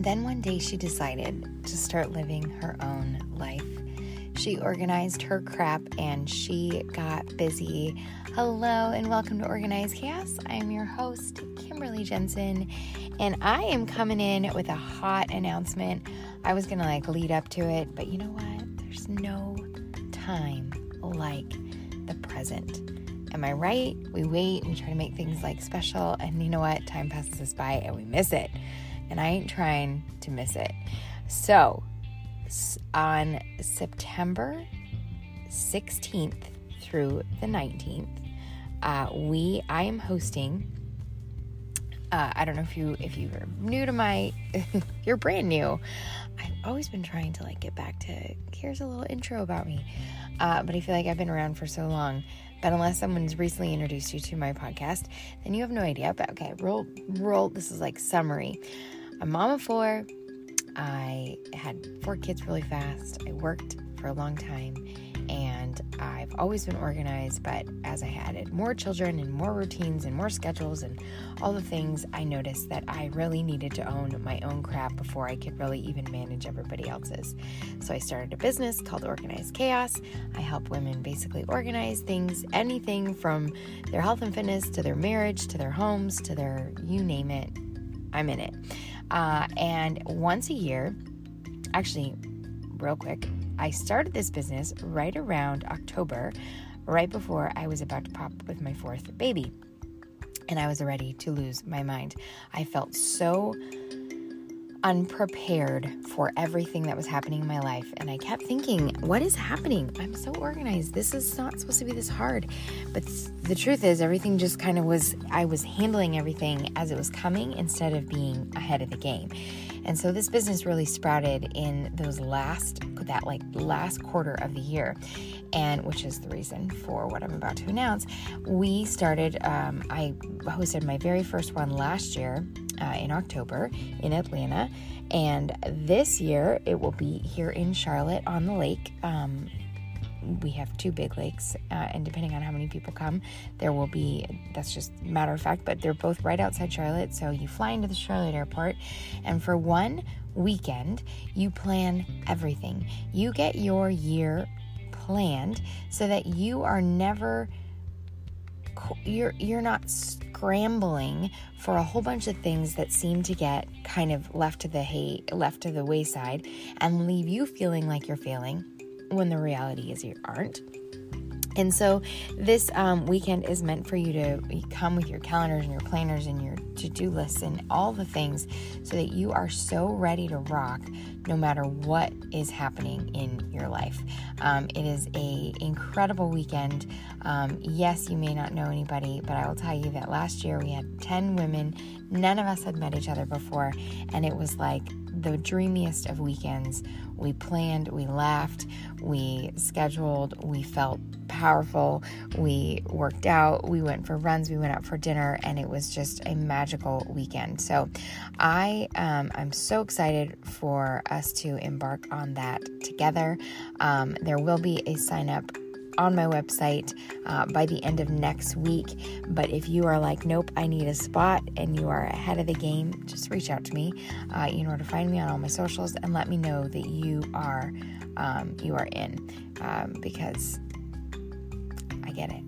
And then one day she decided to start living her own life. She organized her crap and she got busy. Hello and welcome to Organized Chaos. I'm your host, Kimberly Jensen, and I am coming in with a hot announcement. I was gonna like lead up to it, but you know what? There's no time like the present. Am I right? We wait, and we try to make things like special, and you know what? Time passes us by and we miss it. And I ain't trying to miss it. So, on September 16th through the 19th, uh, we I am hosting. Uh, I don't know if you if you are new to my, you're brand new. I've always been trying to like get back to. Here's a little intro about me, uh, but I feel like I've been around for so long but unless someone's recently introduced you to my podcast, then you have no idea. But okay, roll, roll. This is like summary. I'm mom of four. I had four kids really fast. I worked for a long time and I've always been organized, but as I added more children and more routines and more schedules and all the things, I noticed that I really needed to own my own crap before I could really even manage everybody else's. So I started a business called Organized Chaos. I help women basically organize things, anything from their health and fitness to their marriage to their homes to their you name it. I'm in it. Uh, and once a year, actually, real quick, I started this business right around October, right before I was about to pop with my fourth baby. And I was ready to lose my mind. I felt so unprepared for everything that was happening in my life. And I kept thinking, what is happening? I'm so organized. This is not supposed to be this hard. But the truth is, everything just kind of was, I was handling everything as it was coming instead of being ahead of the game. And so this business really sprouted in those last, that like last quarter of the year. And which is the reason for what I'm about to announce. We started, um, I hosted my very first one last year uh, in October in Atlanta. And this year it will be here in Charlotte on the lake. Um, we have two big lakes, uh, and depending on how many people come, there will be that's just matter of fact, but they're both right outside Charlotte. So you fly into the Charlotte airport, and for one weekend, you plan everything. You get your year planned so that you are never you're you're not scrambling for a whole bunch of things that seem to get kind of left to the hay left to the wayside and leave you feeling like you're failing when the reality is you aren't. And so, this um, weekend is meant for you to come with your calendars and your planners and your to do lists and all the things so that you are so ready to rock no matter what is happening in your life. Um, it is a incredible weekend. Um, yes, you may not know anybody, but I will tell you that last year we had 10 women. None of us had met each other before, and it was like the dreamiest of weekends. We planned, we laughed, we scheduled, we felt powerful, we worked out, we went for runs, we went out for dinner, and it was just a magical weekend. So I um, I'm so excited for us to embark on that together. Um, there will be a sign up on my website uh, by the end of next week. But if you are like, nope, I need a spot and you are ahead of the game, just reach out to me. Uh, you know to find me on all my socials and let me know that you are um, you are in um, because I get it.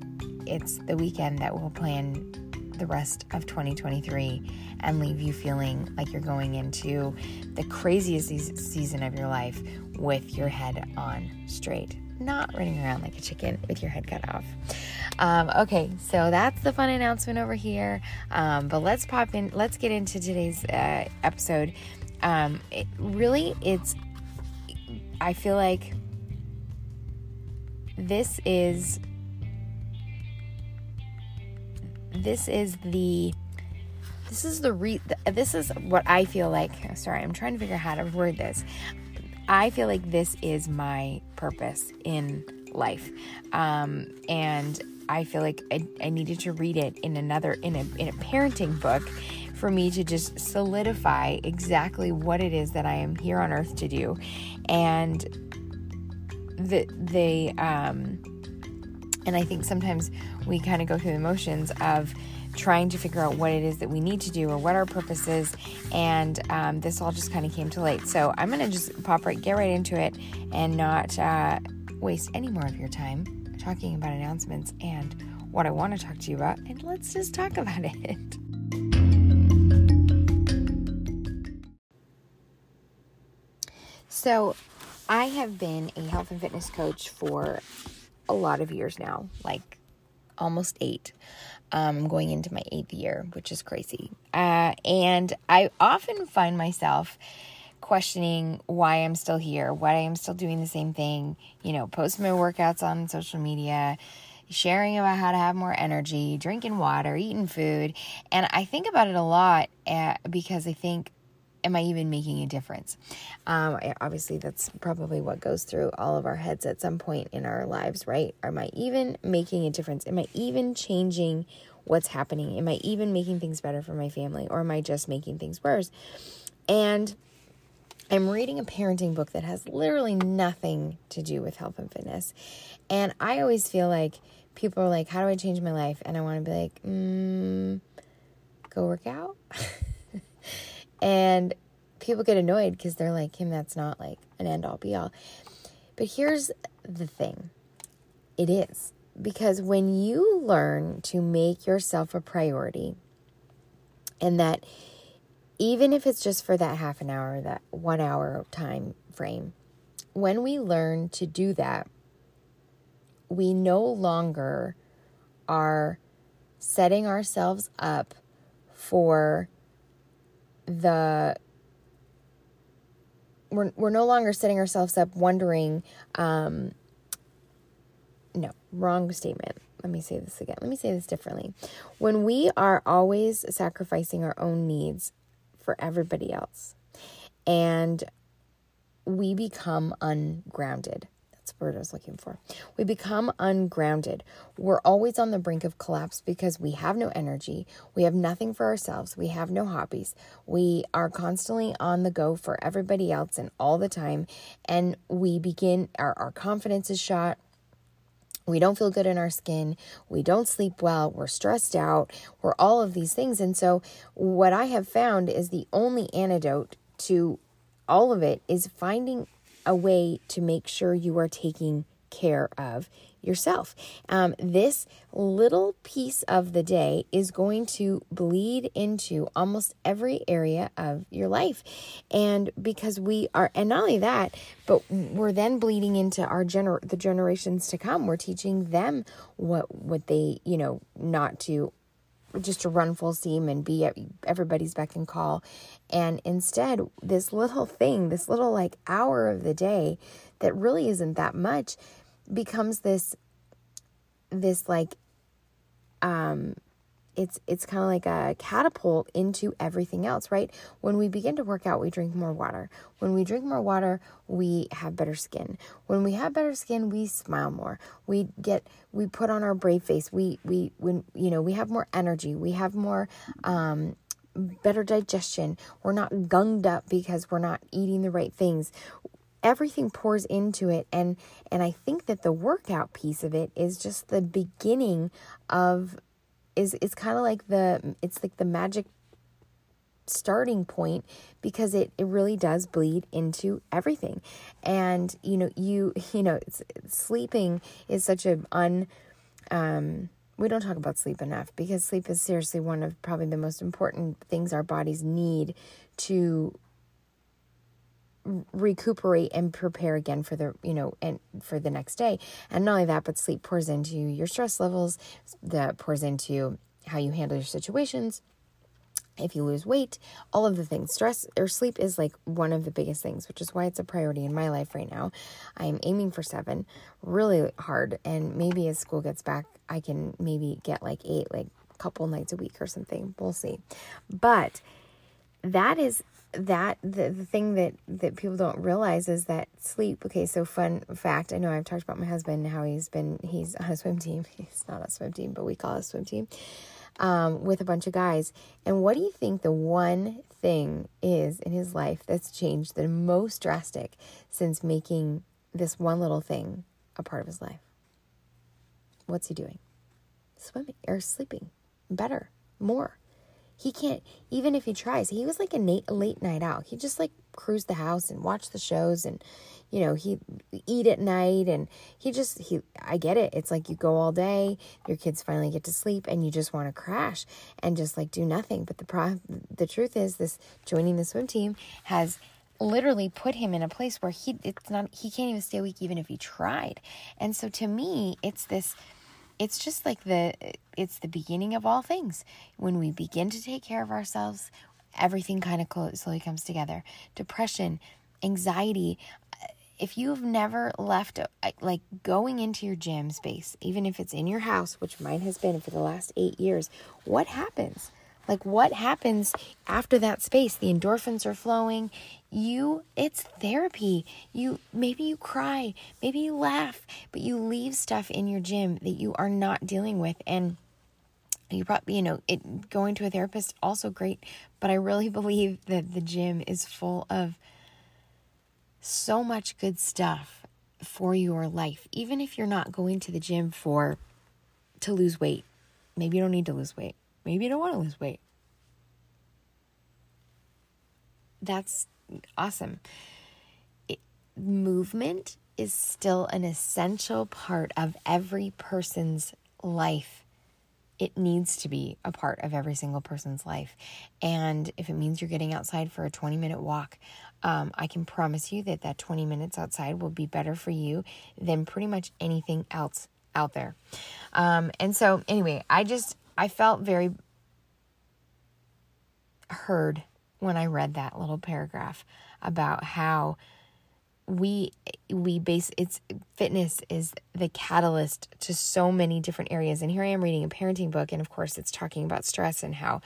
It's the weekend that will plan the rest of 2023 and leave you feeling like you're going into the craziest season of your life with your head on straight not running around like a chicken with your head cut off. Um, okay, so that's the fun announcement over here. Um, but let's pop in, let's get into today's uh, episode. Um, it, really, it's, I feel like this is, this is the, this is the re this is what I feel like sorry I'm trying to figure out how to word this I feel like this is my purpose in life. Um, and I feel like I, I needed to read it in another, in a, in a parenting book for me to just solidify exactly what it is that I am here on earth to do. And the, the, um, And I think sometimes we kind of go through the motions of trying to figure out what it is that we need to do or what our purpose is. And um, this all just kind of came to light. So I'm going to just pop right, get right into it and not uh, waste any more of your time talking about announcements and what I want to talk to you about. And let's just talk about it. So, I have been a health and fitness coach for a lot of years now, like almost eight. Um, I'm going into my eighth year, which is crazy. Uh, and I often find myself questioning why I'm still here, why I am still doing the same thing, you know, posting my workouts on social media, sharing about how to have more energy, drinking water, eating food. And I think about it a lot uh, because I think am I even making a difference? Um, obviously, that's probably what goes through all of our heads at some point in our lives, right? Am I even making a difference? Am I even changing what's happening? Am I even making things better for my family? Or am I just making things worse? And I'm reading a parenting book that has literally nothing to do with health and fitness. And I always feel like people are like, How do I change my life? And I want to be like, mm, Go work out. And people get annoyed because they're like, him, that's not like an end all be all. But here's the thing it is. Because when you learn to make yourself a priority, and that even if it's just for that half an hour, that one hour time frame, when we learn to do that, we no longer are setting ourselves up for the we're we're no longer setting ourselves up wondering um no, wrong statement. Let me say this again. Let me say this differently. When we are always sacrificing our own needs for everybody else and we become ungrounded. Word I was looking for. We become ungrounded. We're always on the brink of collapse because we have no energy. We have nothing for ourselves. We have no hobbies. We are constantly on the go for everybody else and all the time. And we begin, our, our confidence is shot. We don't feel good in our skin. We don't sleep well. We're stressed out. We're all of these things. And so, what I have found is the only antidote to all of it is finding a way to make sure you are taking care of yourself. Um, this little piece of the day is going to bleed into almost every area of your life. And because we are, and not only that, but we're then bleeding into our gener the generations to come. We're teaching them what what they, you know, not to just to run full steam and be at everybody's beck and call. And instead, this little thing, this little like hour of the day that really isn't that much becomes this this like um it's it's kind of like a catapult into everything else, right? When we begin to work out, we drink more water. When we drink more water, we have better skin. When we have better skin, we smile more. We get we put on our brave face. We we when you know, we have more energy. We have more um better digestion. We're not gunged up because we're not eating the right things everything pours into it and and I think that the workout piece of it is just the beginning of is it's kind of like the it's like the magic starting point because it, it really does bleed into everything. And you know you you know sleeping is such a un um we don't talk about sleep enough because sleep is seriously one of probably the most important things our bodies need to recuperate and prepare again for the you know and for the next day. And not only that but sleep pours into your stress levels that pours into how you handle your situations. If you lose weight all of the things. Stress or sleep is like one of the biggest things which is why it's a priority in my life right now. I am aiming for seven really hard. And maybe as school gets back i can maybe get like eight like a couple nights a week or something. We'll see. But that is that the, the thing that that people don't realize is that sleep okay so fun fact i know i've talked about my husband how he's been he's on a swim team he's not a swim team but we call it a swim team um, with a bunch of guys and what do you think the one thing is in his life that's changed the most drastic since making this one little thing a part of his life What's he doing? Swimming or sleeping. Better. More. He can't, even if he tries, he was like a late, late night out. He just like cruise the house and watch the shows and, you know, he eat at night and he just, he, I get it. It's like you go all day, your kids finally get to sleep and you just want to crash and just like do nothing. But the pro, the truth is this joining the swim team has literally put him in a place where he, it's not, he can't even stay awake even if he tried. And so to me, it's this, it's just like the it's the beginning of all things. When we begin to take care of ourselves everything kind of slowly comes together. Depression anxiety if you've never left uh, like going into your gym space even if it's in your house which mine has been for the last 8 years what happens like what happens after that space? The endorphins are flowing. You it's therapy. You maybe you cry, maybe you laugh, but you leave stuff in your gym that you are not dealing with and you probably you know it going to a therapist also great but i really believe that the gym is full of so much good stuff for your life even if you're not going to the gym for to lose weight maybe you don't need to lose weight Maybe you don't want to lose weight. That's awesome. It, movement is still an essential part of every person's life. It needs to be a part of every single person's life. And if it means you're getting outside for a 20 minute walk, um, I can promise you that that 20 minutes outside will be better for you than pretty much anything else out there. Um, and so, anyway, I just, I felt very heard when I read that little paragraph about how we we base it's fitness is the catalyst to so many different areas. And here i am reading a parenting book and of course it's talking about stress and how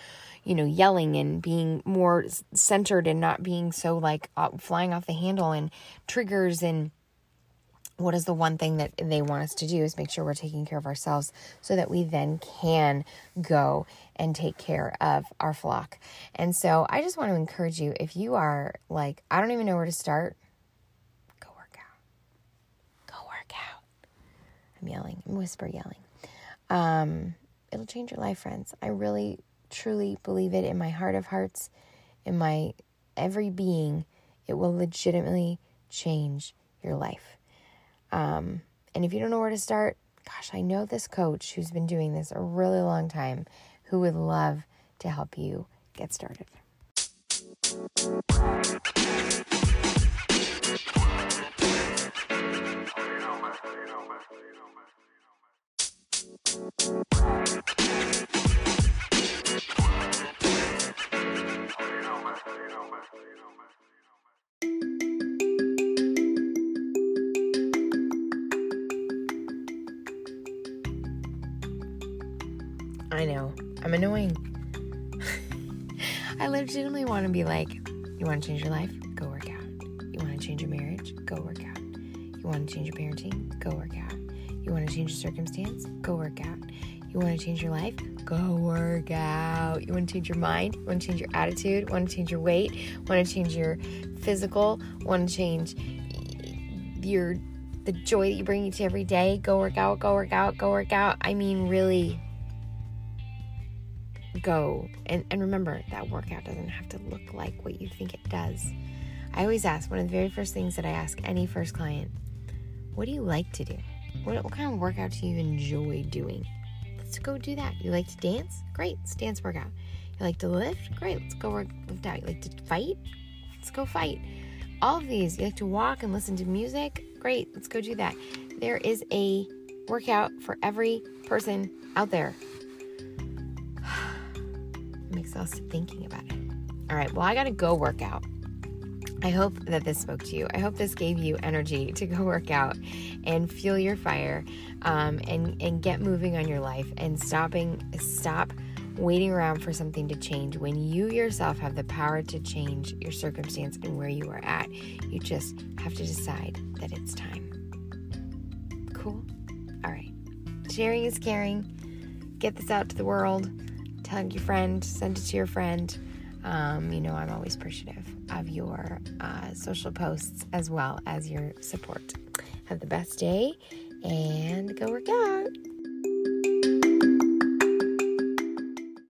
you know yelling and being more centered and not being so like flying off the handle and triggers and what is the one thing that they want us to do is make sure we're taking care of ourselves so that we then can go and take care of our flock. And so I just want to encourage you if you are like, I don't even know where to start, go work out. Go work out. I'm yelling, I'm whisper yelling. Um, it'll change your life, friends. I really, truly believe it in my heart of hearts, in my every being. It will legitimately change your life. Um, and if you don't know where to start, gosh, I know this coach who's been doing this a really long time who would love to help you get started. I know. I'm annoying. I legitimately want to be like, you want to change your life? Go work out. You want to change your marriage? Go work out. You want to change your parenting? Go work out. You want to change your circumstance? Go work out. You want to change your life? Go work out. You want to change your mind? You want to change your attitude? Want to change your weight? Want to change your physical? Want to change your the joy that you bring to every day? Go work out. Go work out. Go work out. I mean, really go and, and remember that workout doesn't have to look like what you think it does. I always ask one of the very first things that I ask any first client, what do you like to do? What, what kind of workout do you enjoy doing? Let's go do that. You like to dance? Great, let's dance workout. You like to lift? Great, let's go work lift out. You like to fight? Let's go fight. All of these. You like to walk and listen to music? Great, let's go do that. There is a workout for every person out there exhausted thinking about it. All right, well, I got to go work out. I hope that this spoke to you. I hope this gave you energy to go work out and fuel your fire um, and, and get moving on your life and stopping, stop waiting around for something to change when you yourself have the power to change your circumstance and where you are at. You just have to decide that it's time. Cool? All right. Sharing is caring. Get this out to the world tell your friend, send it to your friend. Um, you know, I'm always appreciative of your uh, social posts as well as your support. Have the best day and go work out.